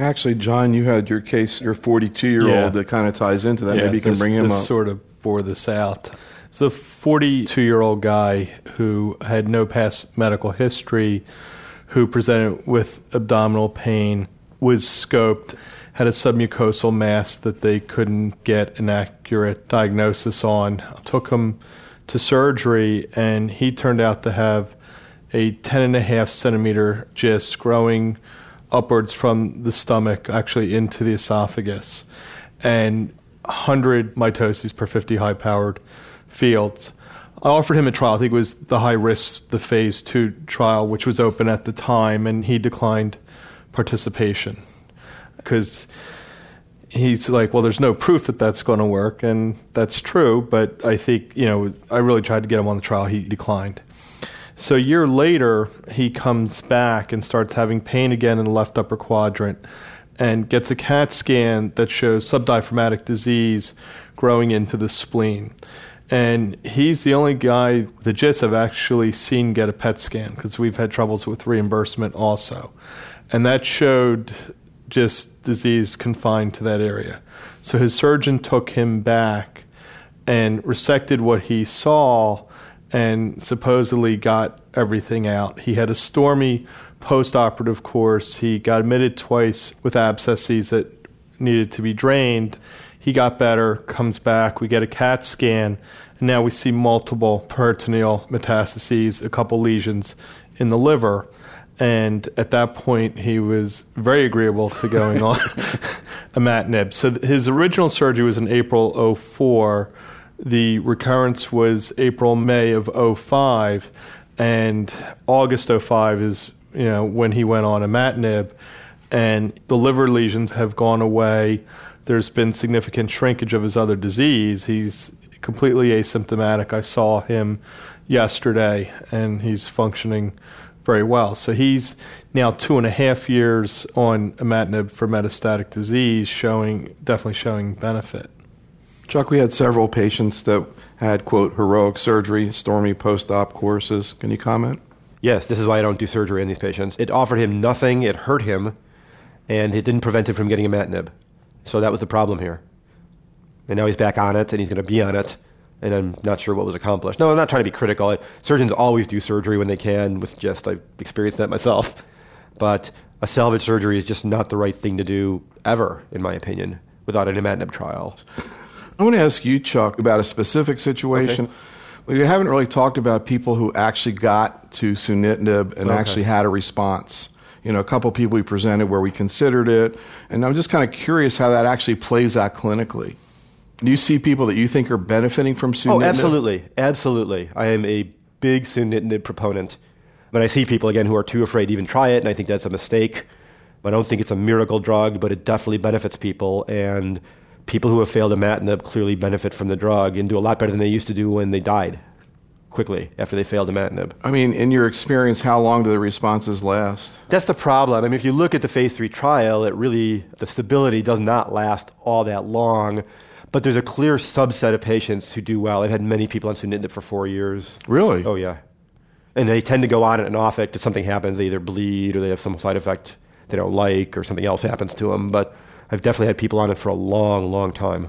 Actually, John, you had your case, your 42 year Yeah. old that kind of ties into that. Yeah, Maybe you can this- bring him this up. sort of bore this out. It's a 42 year old guy who had no past medical history, who presented with abdominal pain, was scoped, had a submucosal mass that they couldn't get an accurate diagnosis on. Took him to surgery, and he turned out to have a 10 and a half centimeter GIST growing upwards from the stomach, actually into the esophagus, and 100 mitoses per 50 high powered fields. I offered him a trial. I think it was the high risk, the phase two trial, which was open at the time, and he declined participation because he's like, well, there's no proof that that's going to work, and that's true. But I think you know, I really tried to get him on the trial. He declined. So a year later, he comes back and starts having pain again in the left upper quadrant, and gets a CAT scan that shows subdiaphragmatic disease growing into the spleen. And he's the only guy the GIST have actually seen get a PET scan because we've had troubles with reimbursement also. And that showed just disease confined to that area. So his surgeon took him back and resected what he saw and supposedly got everything out. He had a stormy post operative course. He got admitted twice with abscesses that needed to be drained. He got better, comes back. We get a CAT scan, and now we see multiple peritoneal metastases, a couple lesions in the liver. And at that point, he was very agreeable to going on a imatinib. So his original surgery was in April 04. The recurrence was April, May of 05. And August 05 is you know when he went on imatinib. And the liver lesions have gone away. There's been significant shrinkage of his other disease. He's completely asymptomatic. I saw him yesterday, and he's functioning very well. So he's now two and a half years on imatinib for metastatic disease, showing definitely showing benefit. Chuck, we had several patients that had, quote, heroic surgery, stormy post op courses. Can you comment? Yes, this is why I don't do surgery on these patients. It offered him nothing, it hurt him, and it didn't prevent him from getting a imatinib. So that was the problem here. And now he's back on it, and he's going to be on it, and I'm not sure what was accomplished. No, I'm not trying to be critical. Surgeons always do surgery when they can with just, I've experienced that myself. But a salvage surgery is GIST not the right thing to do ever, in my opinion, without an imatinib trial. I want to ask you, Chuck, about a specific situation. We haven't really talked about people who actually got to sunitinib and Okay. actually had a response. You know, a couple people we presented where we considered it, and I'm just kind of curious how that actually plays out clinically. Do you see people that you think are benefiting from oh, sunitinib? Oh, absolutely. Absolutely. I am a big sunitinib proponent. but I see people, again, who are too afraid to even try it, and I think that's a mistake. I don't think it's a miracle drug, but it definitely benefits people. And people who have failed imatinib clearly benefit from the drug and do a lot better than they used to do when they died quickly after they failed imatinib. I mean, in your experience, how long do the responses last? That's the problem. I mean, if you look at the phase three trial, it really, the stability does not last all that long. But there's a clear subset of patients who do well. I've had many people on sunitinib for four years. Really? Oh, yeah. And they tend to go on and off it because something happens. They either bleed or they have some side effect they don't like or something else happens to them. But I've definitely had people on it for a long, long time.